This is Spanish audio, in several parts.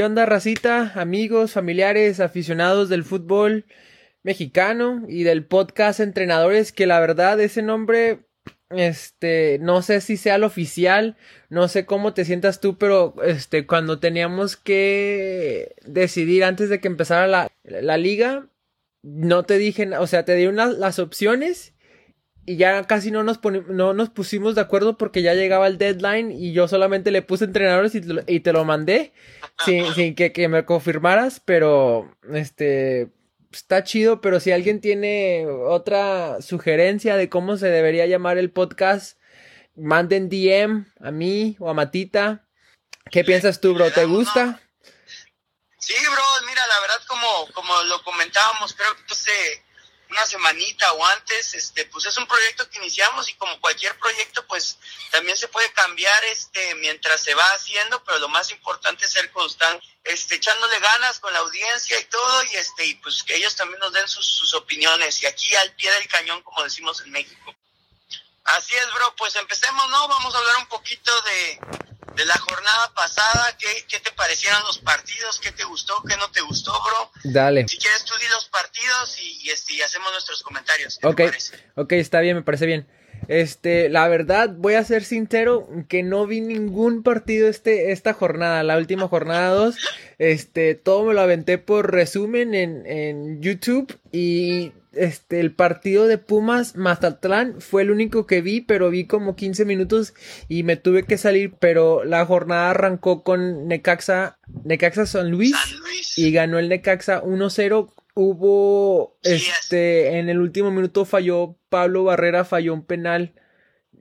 ¿Qué onda, racita? Amigos, familiares, aficionados del fútbol mexicano y del podcast Entrenadores, que la verdad ese nombre, este, no sé si sea el oficial, no sé cómo te sientas tú, pero este, cuando teníamos que decidir antes de que empezara la, la liga, no te dije, o sea, te di las opciones y ya casi no nos, no nos pusimos de acuerdo porque ya llegaba el deadline y yo solamente le puse entrenadores y te lo, y te lo mandé sin, sin que, que, me confirmaras, pero este está chido, pero si alguien tiene otra sugerencia de cómo se debería llamar el podcast, manden DM a mí o a Matita. ¿Qué piensas tú, bro? ¿Te gusta? Sí, bro, mira, la verdad como, como lo comentábamos, creo que entonces una semanita o antes, este, pues es un proyecto que iniciamos y como cualquier proyecto, pues también se puede cambiar este mientras se va haciendo, pero lo más importante es ser constante, este, echándole ganas con la audiencia y todo, y este, y pues que ellos también nos den sus, sus opiniones, y aquí al pie del cañón, como decimos en México. Así es, bro, pues empecemos, ¿no? Vamos a hablar un poquito de, de la jornada pasada, ¿qué, ¿qué, te parecieron los partidos? ¿Qué te gustó? ¿Qué no te gustó, bro? Dale. Si quieres, tú di los partidos y, este, hacemos nuestros comentarios. ok, ok, está bien, me parece bien. Este, la verdad, voy a ser sincero que no vi ningún partido este, esta jornada, la última jornada 2. Este, todo me lo aventé por resumen en, en YouTube y este, el partido de Pumas Mazatlán fue el único que vi, pero vi como 15 minutos y me tuve que salir, pero la jornada arrancó con Necaxa, Necaxa San Luis, y ganó el Necaxa 1-0. Hubo, este, en el último minuto falló Pablo Barrera, falló un penal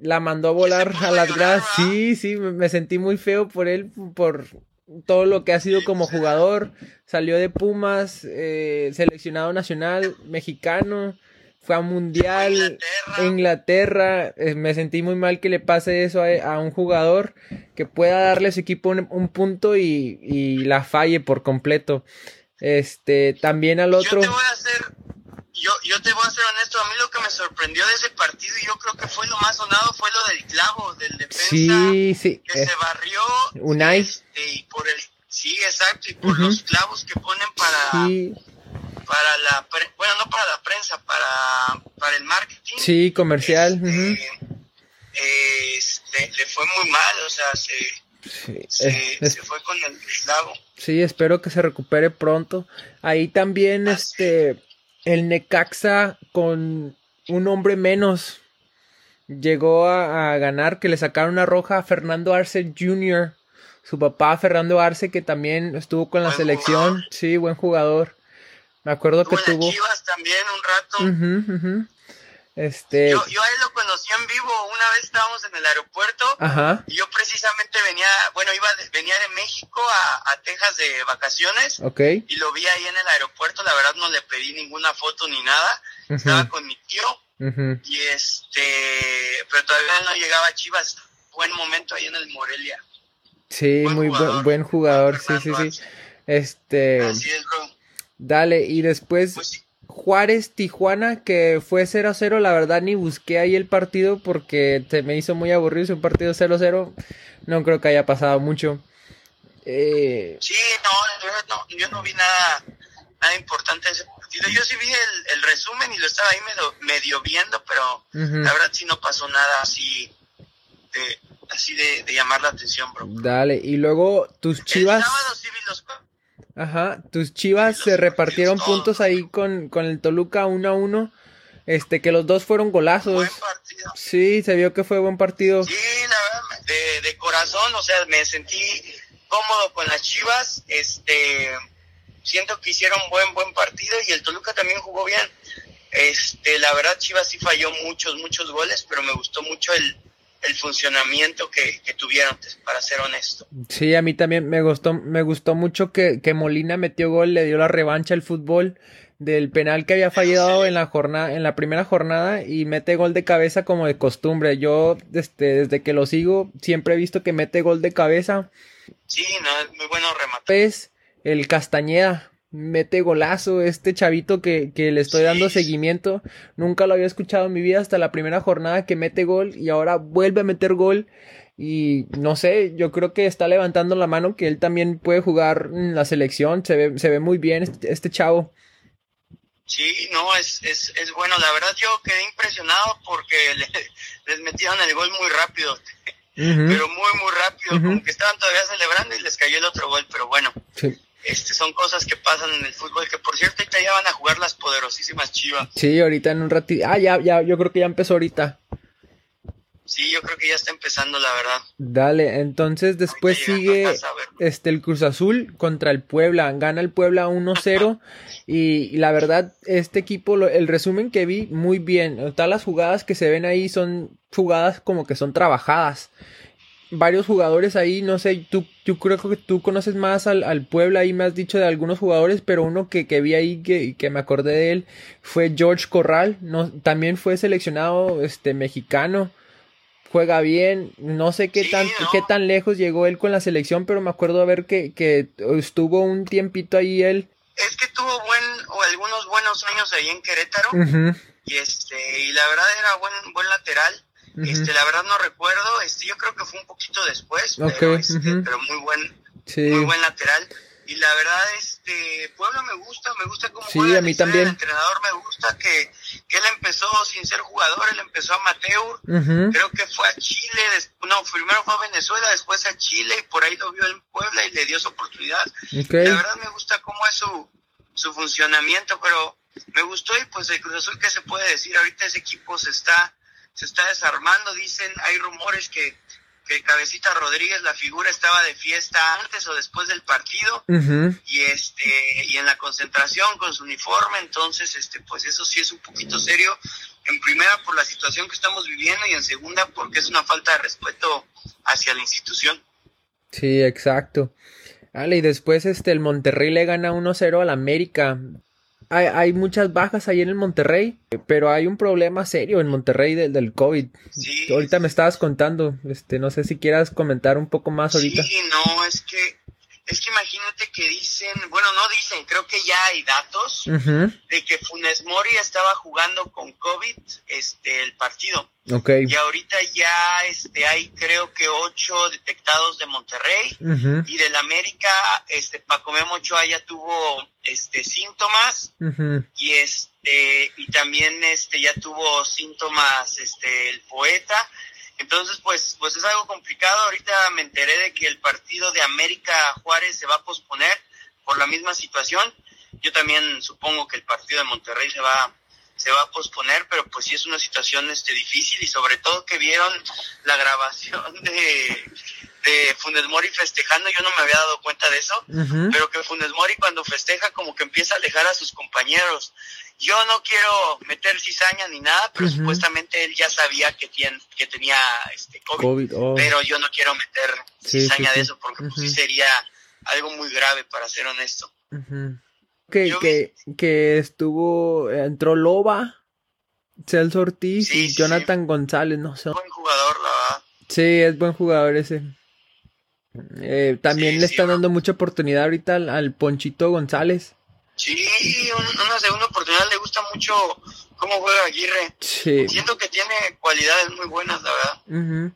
la mandó a volar a las gradas. Sí, sí, me sentí muy feo por él, por todo lo que ha sido como jugador. Salió de Pumas, eh, seleccionado nacional mexicano, fue a mundial, Inglaterra. Inglaterra. Eh, me sentí muy mal que le pase eso a, a un jugador que pueda darle a su equipo un, un punto y, y, la falle por completo. Este, también al otro. Yo te voy a hacer, yo, yo te voy a ser honesto, a mí lo que me sorprendió de ese partido y yo creo que fue lo más sonado fue lo del clavo, del defensa sí, sí. que eh, se barrió. Unai. Este, y por el, sí, exacto, y por uh -huh. los clavos que ponen para, sí. para la, bueno, no para la prensa, para, para el marketing. Sí, comercial. Este, uh -huh. este, le fue muy mal, o sea, se... Sí, se, es, se, fue con el clavo. Sí, espero que se recupere pronto. Ahí también, ah, este, sí el Necaxa con un hombre menos llegó a, a, ganar, que le sacaron una roja a Fernando Arce Jr., su papá Fernando Arce, que también estuvo con la selección, jugador. sí, buen jugador. Me acuerdo Estuvo que tuvo... Chivas también un rato. Uh -huh, uh -huh. Este... Yo, yo, a él lo conocí en vivo, una vez estábamos en el aeropuerto Ajá. y yo precisamente venía, bueno, iba de, venía de México a, a, Texas de vacaciones okay. y lo vi ahí en el aeropuerto, la verdad no le pedí ninguna foto ni nada, uh -huh. estaba con mi tío uh -huh. y este, pero todavía no llegaba a Chivas, buen momento ahí en el Morelia. Sí, buen muy jugador, buen, buen jugador, sí, sí, sí. Este... Así es, bro. Dale, y después... Pues sí. Juárez Tijuana que fue 0 a 0, la verdad ni busqué ahí el partido porque se me hizo muy aburrido, es un partido 0 a 0, no creo que haya pasado mucho. Eh... Sí, no yo, no, yo no vi nada, nada importante de ese partido, yo sí vi el, el resumen y lo estaba ahí medio, medio viendo, pero uh -huh. la verdad sí no pasó nada así de, así de, de, llamar la atención, bro. Dale, y luego tus chivas... El sábado sí vi los Ajá, tus chivas se repartieron puntos ahí con, con el Toluca 1 a 1. Este, que los dos fueron golazos. Buen partido. Sí, se vio que fue buen partido. Sí, la verdad, de, de corazón, o sea, me sentí cómodo con las chivas. Este, siento que hicieron buen, buen partido y el Toluca también jugó bien. Este, la verdad, Chivas sí falló muchos, muchos goles, pero me gustó mucho el, el funcionamiento que, que, tuvieron, para ser honesto. Sí, a mí también me gustó, me gustó mucho que, que Molina metió gol, le dio la revancha al fútbol del penal que había fallado sí. en la jornada, en la primera jornada, y mete gol de cabeza como de costumbre. Yo, este, desde que lo sigo, siempre he visto que mete gol de cabeza. Sí, no, es muy bueno rematar. Es el Castañeda, mete golazo, este chavito que, que le estoy sí. dando seguimiento, nunca lo había escuchado en mi vida hasta la primera jornada que mete gol y ahora vuelve a meter gol y no sé, yo creo que está levantando la mano que él también puede jugar en la selección, se ve, se ve muy bien este, este chavo. Sí, no, es, es, es bueno. La verdad yo quedé impresionado porque les metieron el gol muy rápido. Pero muy, muy rápido. Como que estaban todavía celebrando y les cayó el otro gol. Pero bueno, este, son cosas que pasan en el fútbol. Que por cierto, ahorita ya van a jugar las poderosísimas chivas. Sí, ahorita en un ratito. Ah, ya, ya, yo creo que ya empezó ahorita. Sí, yo creo que ya está empezando, la verdad. Dale, entonces después sigue este el Cruz Azul contra el Puebla. Gana el Puebla 1-0 y, la verdad este equipo el resumen que vi muy bien. Todas las jugadas que se ven ahí son jugadas como que son trabajadas. Varios jugadores ahí, no sé, tú, yo creo que tú conoces más al, al Puebla, ahí me has dicho de algunos jugadores, pero uno que, que vi ahí que, que me acordé de él fue George Corral, no, también fue seleccionado este mexicano juega bien, no sé qué tan qué tan lejos llegó él con la selección, pero me acuerdo de ver que, que estuvo un tiempito ahí él. Es que tuvo buen o algunos buenos años ahí en Querétaro y este y la verdad era buen buen lateral. Este, la verdad no recuerdo, este yo creo que fue un poquito después, pero, este, pero muy buen muy buen lateral. Y la verdad, este Pueblo me gusta, me gusta cómo sí, a mí también. El entrenador me gusta que, que, él empezó sin ser jugador, él empezó amateur. Creo que fue a Chile, no, primero fue a Venezuela, después a Chile, y por ahí lo vio en Puebla y le dio su oportunidad. La verdad me gusta cómo es su, su funcionamiento, pero me gustó y pues el Cruz Azul, ¿qué se puede decir? Ahorita ese equipo se está, se está desarmando, dicen, hay rumores que que Cabecita Rodríguez, la figura, estaba de fiesta antes o después del partido y este y en la concentración con su uniforme, entonces este pues eso sí es un poquito serio. En primera por la situación que estamos viviendo y en segunda porque es una falta de respeto hacia la institución. Sí, exacto. Vale, y después este el Monterrey le gana 1-0 al América hay, hay, muchas bajas ahí en el Monterrey, pero hay un problema serio en Monterrey del, del COVID. ahorita me estabas contando, este, no sé si quieras comentar un poco más ahorita. Sí, no, es que es que imagínate que dicen, bueno, no dicen, creo que ya hay datos de que Funes Mori estaba jugando con COVID este el partido. Okay. Y ahorita ya este hay creo que ocho detectados de Monterrey y del América, este Paco Memo Ochoa ya tuvo este síntomas y este y también este ya tuvo síntomas este el poeta entonces, pues, pues es algo complicado. Ahorita me enteré de que el partido de América Juárez se va a posponer por la misma situación. Yo también supongo que el partido de Monterrey se va se va a posponer, pero pues sí es una situación este difícil y sobre todo que vieron la grabación de, de Funes Mori festejando, yo no me había dado cuenta de eso, pero que Funes Mori cuando festeja como que empieza a alejar a sus compañeros yo no quiero meter cizaña ni nada, pero supuestamente él ya sabía que, que tenía este COVID, oh. pero yo no quiero meter cizaña de eso porque pues, sí sería algo muy grave para ser honesto. que, que, que estuvo, entró Loba, Celso Ortiz y Jonathan González, no sé. Buen jugador, la verdad. Sí, es buen jugador ese. Eh, también le están dando mucha oportunidad ahorita al Ponchito González. Sí, una segunda oportunidad. Le gusta mucho cómo juega Aguirre. Siento que tiene cualidades muy buenas, la verdad.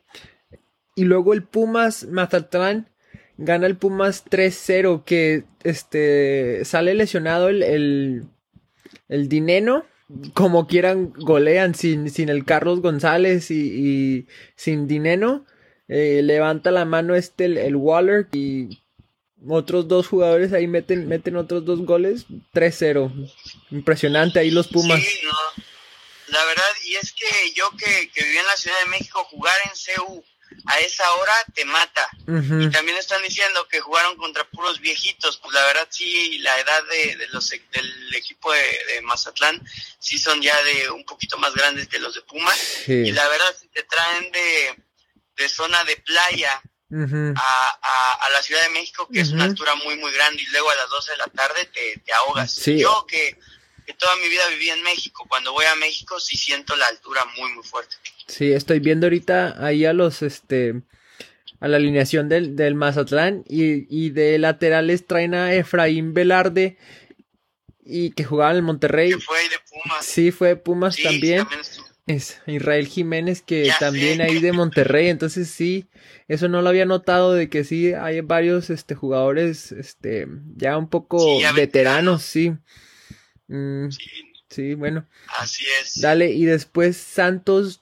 Y luego el Pumas Mazatlán gana el Pumas 3-0, que este sale lesionado el, el, el Dineno. Como quieran, golean sin, sin el Carlos González y, sin Dineno. Eh, levanta la mano este el, el Waller y otros dos jugadores ahí meten, meten otros dos goles, 3-0. Impresionante ahí los Pumas. Sí, no. La verdad, y es que yo que, que viví en la Ciudad de México, jugar en CU a esa hora te mata. Y también están diciendo que jugaron contra puros viejitos. Pues la verdad sí, la edad de, los del equipo de, Mazatlán sí son ya de un poquito más grandes que los de Pumas. Y la verdad si te traen de, de zona de playa a, la Ciudad de México, que es una altura muy, muy grande, y luego a las 12 de la tarde te, te ahogas. Yo que, toda mi vida viví en México, cuando voy a México sí siento la altura muy, muy fuerte. Sí, estoy viendo ahorita ahí a los, este, a la alineación del, del Mazatlán y, y de laterales traen a Efraín Velarde y que jugaba en el Monterrey. Que fue de Pumas. Sí, fue Pumas también. Es Israel Jiménez, que también ahí de Monterrey, entonces sí, eso no lo había notado de que sí hay varios este jugadores este ya un poco veteranos, sí. Mm, sí. sí. bueno. Así es. Dale, y después Santos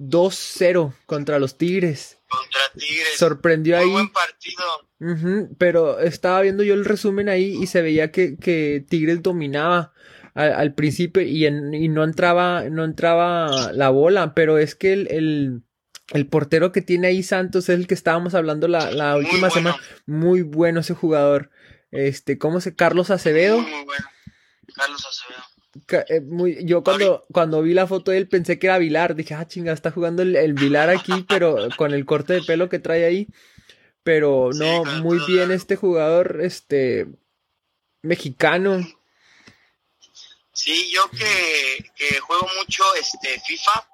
2-0 contra los Tigres. Contra Tigres. Sorprendió Muy ahí. buen partido. pero estaba viendo yo el resumen ahí y se veía que, que Tigres dominaba al, principio y, en, y, no entraba, no entraba la bola, pero es que el, el, el, portero que tiene ahí Santos es el que estábamos hablando la, la última semana. Muy bueno ese jugador. Este, ¿cómo se? Carlos Acevedo. Muy, bueno. Carlos Acevedo. Eh, muy, yo cuando, cuando vi la foto de él pensé que era Vilar, dije, ah, chinga, está jugando el, el Vilar aquí, pero con el corte de pelo que trae ahí. Pero no, muy bien este jugador, este, mexicano. Sí, yo que, que juego mucho este FIFA,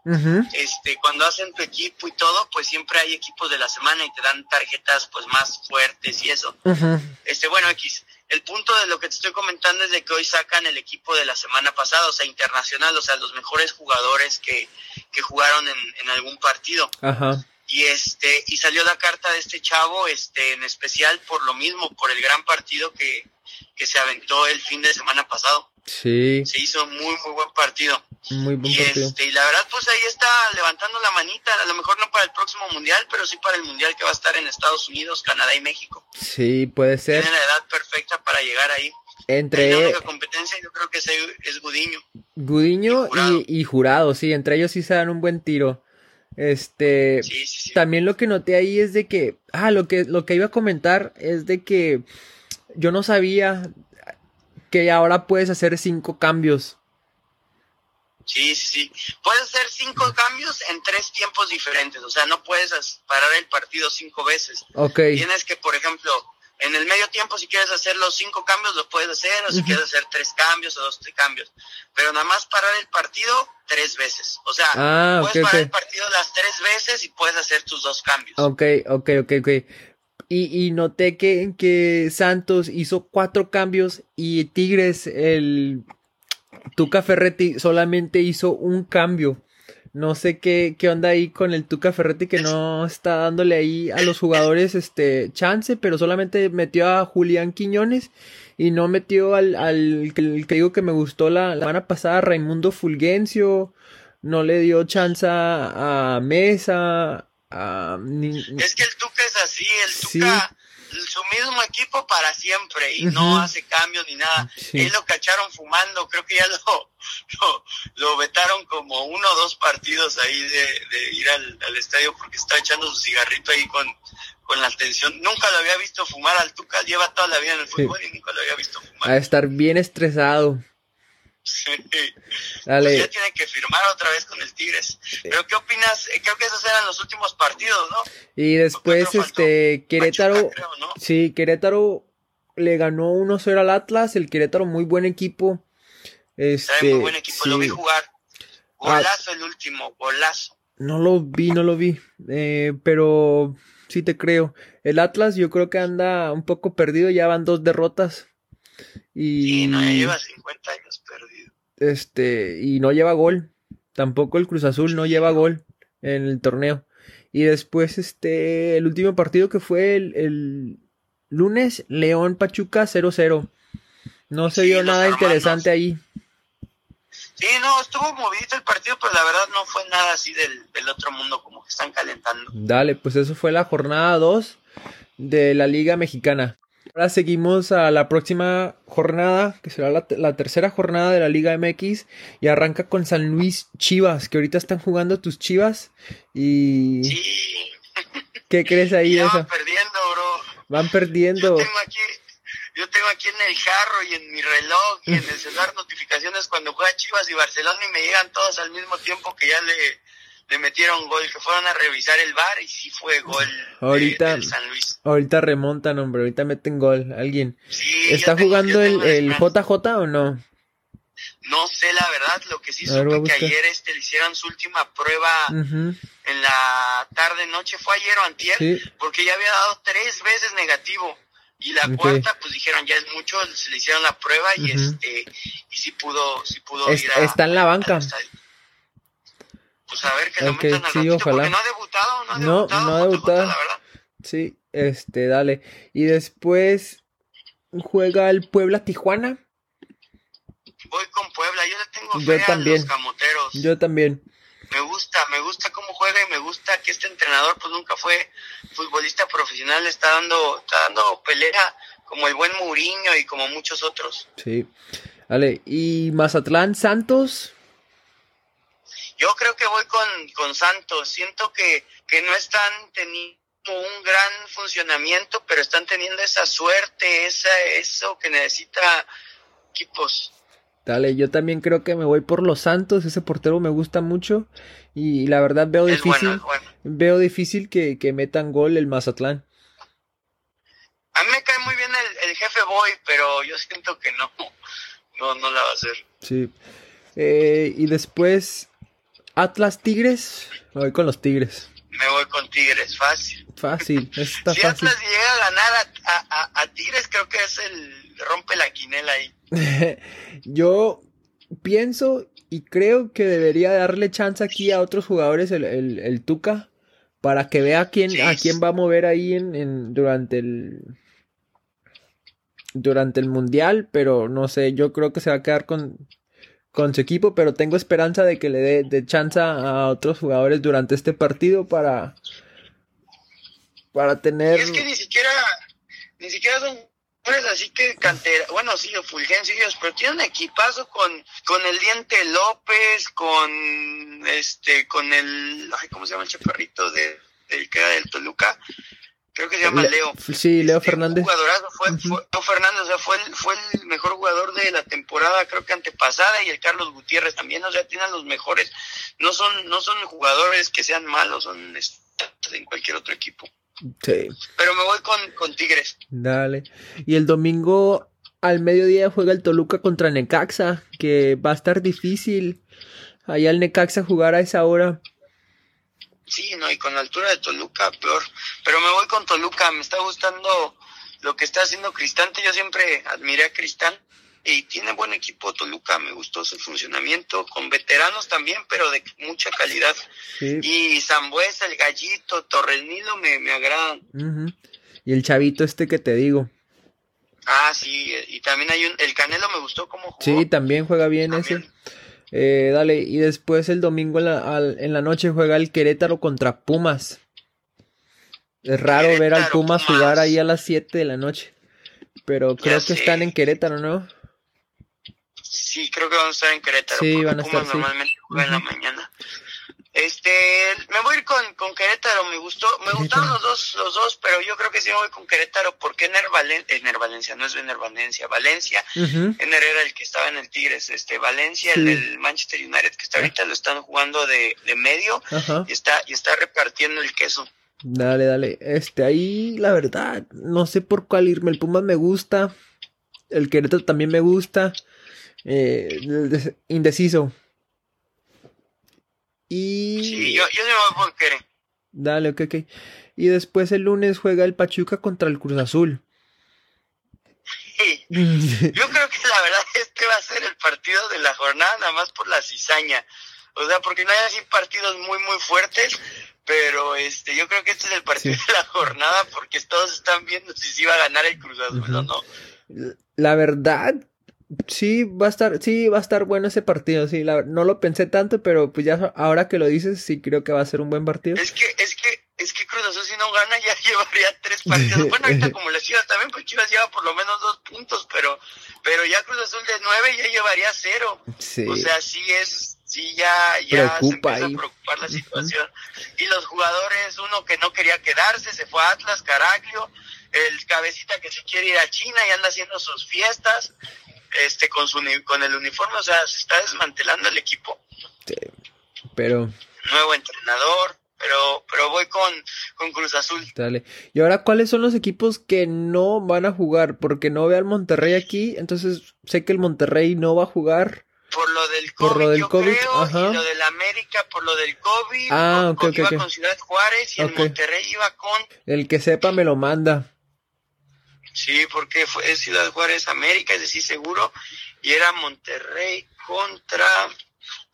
este cuando hacen tu equipo y todo, pues siempre hay equipos de la semana y te dan tarjetas pues más fuertes y eso. Este, bueno, X, el punto de lo que te estoy comentando es de que hoy sacan el equipo de la semana pasada, o sea, internacional, o sea, los mejores jugadores que, que jugaron en, en algún partido. Ajá. Y este, y salió la carta de este chavo, este, en especial por lo mismo, por el gran partido que, que se aventó el fin de semana pasado. Sí. Se hizo muy, muy buen partido. Muy buen y partido. Este, y la verdad, pues ahí está levantando la manita, a lo mejor no para el próximo mundial, pero sí para el mundial que va a estar en Estados Unidos, Canadá y México. Sí, puede ser. Tiene la edad perfecta para llegar ahí. Entre. La única competencia yo creo que es, es Gudiño. Gudiño Y Jurado. y, y Jurado, sí, entre ellos sí se dan un buen tiro. Este, Sí, sí, sí. también lo que noté ahí es de que, ah, lo que, lo que iba a comentar es de que yo no sabía que ahora puedes hacer cinco cambios. Sí, sí, sí. Puedes hacer cinco cambios en tres tiempos diferentes. O sea, no puedes parar el partido cinco veces. Ok, Tienes que, por ejemplo, en el medio tiempo, si quieres hacer los cinco cambios, lo puedes hacer. O si quieres hacer tres cambios o dos tres cambios. Pero nada más parar el partido tres veces. O sea, Ah, puedes parar el partido las tres veces y puedes hacer tus dos cambios. ok, ok, ok, ok. Y, noté que, que Santos hizo cuatro cambios y Tigres, el Tuca Ferretti, solamente hizo un cambio. No sé qué, qué onda ahí con el Tuca Ferretti que no está dándole ahí a los jugadores este chance, pero solamente metió a Julián Quiñones y no metió al, al el que digo que me gustó la, la semana pasada, Raimundo Fulgencio, no le dio chance a Mesa, a ni- Es que el Tuca es así, el Sí. Tuca, su mismo equipo para siempre y no hace cambios ni nada. Sí. Él lo cacharon fumando, creo que ya lo, lo, lo vetaron como uno o dos partidos ahí de, de ir al, al estadio porque está echando su cigarrito ahí con, con la atención. Nunca lo había visto fumar al Tuca, lleva toda la vida en el fútbol y nunca lo había visto fumar. a estar bien estresado. Sí. Dale. Pues ya tiene que firmar otra vez con el Tigres. Pero ¿qué opinas? Eh, Creo que esos eran los últimos partidos, ¿no? Y después, faltó. este, Querétaro, Pachuca, creo, ¿no? sí, Querétaro le ganó 1-0 al Atlas, el Querétaro muy buen equipo. Este, Trae muy buen equipo, lo vi sí. jugar. Ah. Golazo el último, golazo. No lo vi, no lo vi, eh, pero sí te creo. El Atlas yo creo que anda un poco perdido, ya van dos derrotas. Y Y no, ya lleva 50 años. Este, y no lleva gol. Tampoco el Cruz Azul no lleva gol en el torneo. Y después, este, el último partido que fue el, el lunes, León Pachuca 0-0. No se Sí, vio nada hermanos. interesante ahí. Sí, no, estuvo movidito el partido, pero la verdad no fue nada así del, del otro mundo, como que están calentando. Dale, pues eso fue la jornada 2 de la Liga Mexicana. Ahora seguimos a la próxima jornada, que será la, te- la tercera jornada de la Liga MX, y arranca con San Luis Chivas, que ahorita están jugando tus Chivas. ¿Y Sí, qué crees ahí de eso? van perdiendo, bro. Van Yo perdiendo. tengo aquí, yo tengo aquí en el jarro y en mi reloj y en el celular notificaciones cuando juega Chivas y Barcelona y me llegan todos al mismo tiempo que ya le, le metieron gol, que fueron a revisar el bar y sí fue gol de- Ahorita- del San Luis. Ahorita remontan, hombre, ahorita meten gol. ¿Alguien? Sí, ¿Está jugando el, el. JJ o no? No sé la verdad, lo que sí A ver, a supe que ayer este le hicieron su última prueba en la tarde noche, fue ayer o antier, Sí. porque ya había dado tres veces negativo. Y la cuarta, pues dijeron ya es mucho, se le hicieron la prueba y este, y sí pudo, sí pudo Es- ir a, está en la banca. al estadio. Pues a ver que lo Okay, metan al sí, ratito, ojalá. no ha debutado, no ha No, debutado. no ha debutado. la. Sí, este, dale. Y después juega el Puebla Tijuana. Voy con Puebla, yo le tengo Yo fe a también. los camoteros. Yo también. Me gusta, me gusta cómo juega y me gusta que este entrenador pues nunca fue futbolista profesional, le está dando, está dando pelea como el buen Mourinho y como muchos otros. Sí. Dale. Y Mazatlán Santos. Yo creo que voy con, con Santos, siento que, que no están teniendo un gran funcionamiento, pero están teniendo esa suerte, esa, eso que necesita equipos. Dale, yo también creo que me voy por los Santos. Ese portero me gusta mucho. Y la verdad veo Es difícil. bueno, bueno. Veo difícil que, que metan gol el Mazatlán. A mí me cae muy bien el, el jefe Boy, pero yo siento que no, no, no la va a hacer. Sí. Eh, y después Atlas Tigres. Me voy con los Tigres. Me voy con Tigres, fácil. Fácil, está si fácil. Atlas llega a ganar a, a- a- a Tigres, creo que es el rompe la quinela ahí. Yo pienso y creo que debería darle chance aquí a otros jugadores el, el- el Tuca para que vea quién, Sí. a quién va a mover ahí en, en- durante el durante el mundial, pero no sé, yo creo que se va a quedar con, con su equipo, pero tengo esperanza de que le dé de chance a otros jugadores durante este partido para para Y tener es que ni siquiera, ni siquiera son jugadores así que cantera, bueno sí, Fulgencio y ellos, pero tienen un equipazo con, con el Diente López, con este, con el, ay, ¿cómo se llama el chaparrito de, del que era del Toluca? Creo que se llama Le- Leo. Sí, Leo Este, Fernández. Jugadorazo, fue, Leo Fernández, o sea, fue el, fue el mejor jugador de la temporada, creo que antepasada, y el Carlos Gutiérrez también, o sea, tienen los mejores. No son, no son jugadores que sean malos, son en cualquier otro equipo. Sí. Pero me voy con, con Tigres. Dale. Y el domingo al mediodía juega el Toluca contra Necaxa, que va a estar difícil allá el Necaxa jugar a esa hora. Sí, no, y con la altura de Toluca, peor. Pero me voy con Toluca, me está gustando lo que está haciendo Cristante. Yo siempre admiré a Cristán y tiene buen equipo Toluca, me gustó su funcionamiento, con veteranos también, pero de mucha calidad. Sí. Y Zambuesa, el Gallito, Torres Nilo me, me agradan. Y el chavito este que te digo. Ah, sí, y también hay un, el Canelo me gustó cómo jugó. Sí, también juega bien También. ese. Eh, dale, y después el domingo en la, al- en la noche juega el Querétaro contra Pumas. Es raro ver al Pumas Pumas. jugar ahí a las 7 de la noche. Pero creo que sé. están en Querétaro, ¿no? Sí, creo que van a estar en Querétaro. Sí, van a Pumas estar, sí. normalmente juega en la mañana. Este, me voy a ir con, con Querétaro, me gustó, me Querétaro. gustaron los dos, los dos, pero yo creo que sí me voy con Querétaro, porque Ener, Valen, Ener Valencia, no es Ener Valencia, Valencia. Ener era el que estaba en el Tigres, este, Valencia, Sí. el del Manchester United, que está ahorita lo están jugando de, de medio, y está, y está repartiendo el queso. Dale, dale. Este, ahí, la verdad, no sé por cuál irme. El Pumas me gusta. El Querétaro también me gusta. Eh, indeciso. Y. Sí, yo, yo me voy Quere. Dale, ok, ok. Y después el lunes juega el Pachuca contra el Cruz Azul. Yo creo que la verdad es que va a ser el partido de la jornada, nada más por la cizaña. O sea, porque no hay así partidos muy, muy fuertes, pero este, yo creo que este es el partido Sí. de la jornada porque todos están viendo si se iba a ganar el Cruz Azul o no. La verdad, sí va a estar, sí va a estar bueno ese partido. Sí, la- no lo pensé tanto, pero pues ya ahora que lo dices, sí creo que va a ser un buen partido. Es que, es que, es que Cruz Azul si no gana ya llevaría tres partidos. Bueno, ahorita como les Chivas también, pues Chivas lleva por lo menos dos puntos, pero, pero ya Cruz Azul de nueve ya llevaría cero. Sí. O sea, sí es, sí ya, ya Preocupa se empieza ahí. a preocupar la situación. Y los jugadores, uno que no quería quedarse, se fue a Atlas, Caraglio, el cabecita que se quiere ir a China y anda haciendo sus fiestas, este, con su con el uniforme, o sea, se está desmantelando el equipo. Sí. Pero, Nuevo entrenador, pero, pero voy con, con Cruz Azul. dale. Y ahora, ¿cuáles son los equipos que no van a jugar? Porque no veo al Monterrey aquí, entonces sé que el Monterrey no va a jugar. Por lo del COVID, Por lo del yo COVID, creo, ajá. y lo del América por lo del COVID, Ah, con- ok, ok, iba con Ciudad Juárez y el Monterrey iba con El que sepa me lo manda. Sí, porque fue Ciudad Juárez América, es decir, seguro, y era Monterrey contra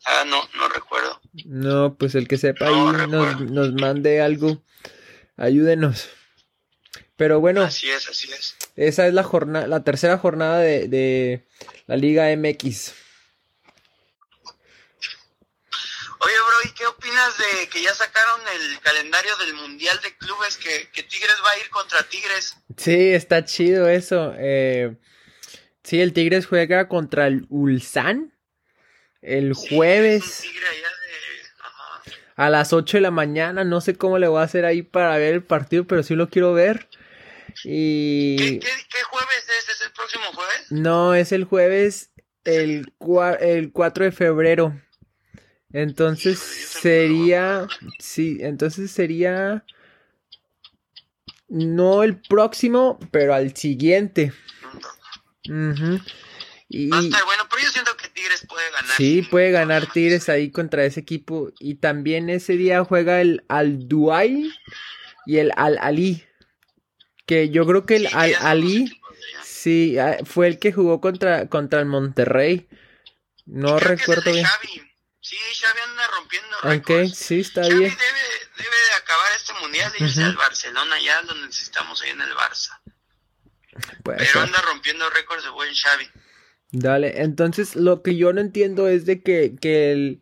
Ah, no, no recuerdo. No, pues el que sepa ahí nos, nos, mande algo. Ayúdenos. Pero bueno. Así es, así es. Esa es la jornada, la tercera jornada de, de la Liga MX. Oye, bro, ¿y qué opinas de que ya sacaron el calendario del Mundial de Clubes que, que Tigres va a ir contra Tigres? Sí, está chido eso. Eh, sí, el Tigres juega contra el Ulsan el jueves. A las 8 de la mañana, no sé cómo le voy a hacer ahí para ver el partido, pero sí lo quiero ver. Y... ¿Qué, qué, jueves es? ¿Es el próximo jueves? No, es el jueves el, el 4 de febrero. Entonces sería, sí, entonces sería no el próximo, pero al siguiente. y, bueno, pero yo siento que Tigres puede ganar. Sí, puede ganar Tigres ahí contra ese equipo. Y también ese día juega el Al Duay y el Al Ali. Que yo creo que el Al Ali sí ah, fue el que jugó contra, contra el Monterrey. No recuerdo bien. Anda rompiendo récords. Ok, sí, está Xavi bien. Debe, debe de acabar este mundial y irse al Barcelona, ya lo necesitamos ahí en el Barça. Pero anda rompiendo récords de buen Xavi. Dale, entonces lo que yo no entiendo es de que, que el,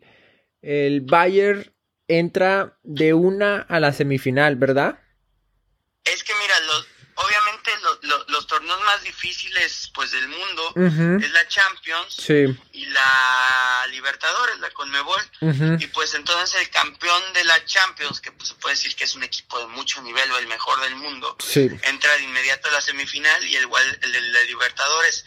el Bayern entra de una a la semifinal, ¿verdad? Es que mira, los torneos más difíciles pues del mundo es la Champions y la Libertadores, la Conmebol. Y pues entonces el campeón de la Champions, que pues, se puede decir que es un equipo de mucho nivel o el mejor del mundo, entra de inmediato a la semifinal y el, el de la Libertadores.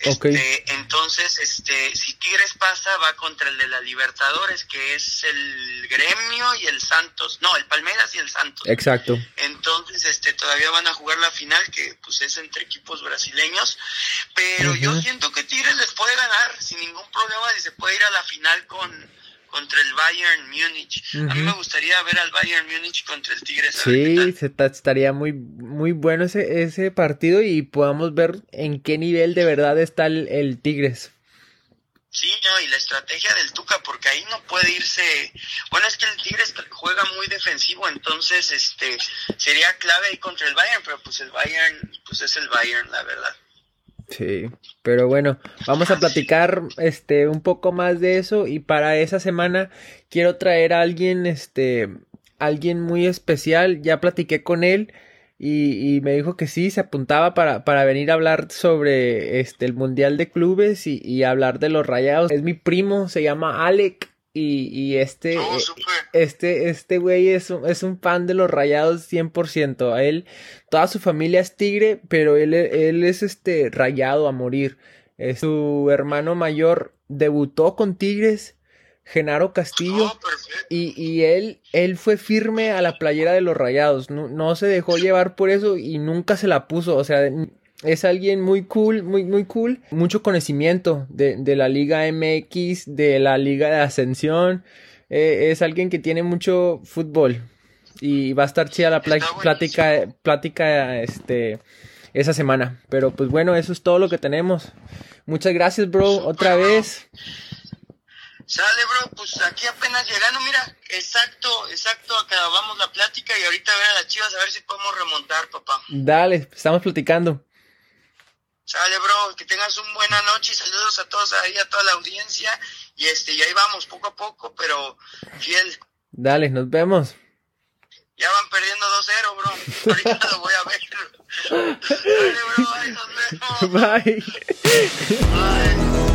Este, entonces, este, si Tigres pasa, va contra el de la Libertadores, que es el Gremio y el Santos. No, el Palmeiras y el Santos. Exacto. Entonces, este, todavía van a jugar la final, que pues es entre equipos brasileños. Pero yo siento que Tigres les puede ganar sin ningún problema y se puede ir a la final con, contra el Bayern Múnich. A mí me gustaría ver al Bayern Múnich contra el Tigres. Sí, estaría muy, muy bueno ese, ese partido y podamos ver en qué nivel de verdad está el, Tigres. Sí, no, y la estrategia del Tuca, porque ahí no puede irse. Bueno, es que el Tigres juega muy defensivo, entonces este sería clave ahí contra el Bayern, pero pues el Bayern, pues es el Bayern, la verdad. Sí, pero bueno, vamos a platicar este un poco más de eso y para esa semana quiero traer a alguien este alguien muy especial, ya platiqué con él y, y me dijo que sí, se apuntaba para, para venir a hablar sobre este el Mundial de Clubes y, y hablar de los rayados. Es mi primo, se llama Alec y, este, oh, eh, este, este güey es, es un fan de los rayados 100%. A él, toda su familia es tigre, pero él, él es este rayado a morir. su hermano mayor debutó con Tigres, Genaro Castillo, oh, y, y, él, él fue firme a la playera de los rayados. No, no se dejó llevar por eso y nunca se la puso. O sea, es alguien muy cool, muy, muy cool. Mucho conocimiento de, de la Liga MX, de la Liga de Ascensión. Eh, es alguien que tiene mucho fútbol. Y va a estar chida la plática, plática este, esa semana. Pero pues bueno, eso es todo lo que tenemos. Muchas gracias, bro, otra vez. Sale, bro, pues aquí apenas llegando, mira, exacto, exacto, acabamos la plática y ahorita ver a las chivas a ver si podemos remontar, papá. Dale, estamos platicando. Sale, bro, que tengas una buena noche y saludos a todos ahí, a toda la audiencia. Y este, y ahí vamos, poco a poco, pero fiel. Dale, nos vemos. Ya van perdiendo 2-0, bro. Ahorita lo voy a ver. Dale, bro, ahí nos vemos. Bye. Bye.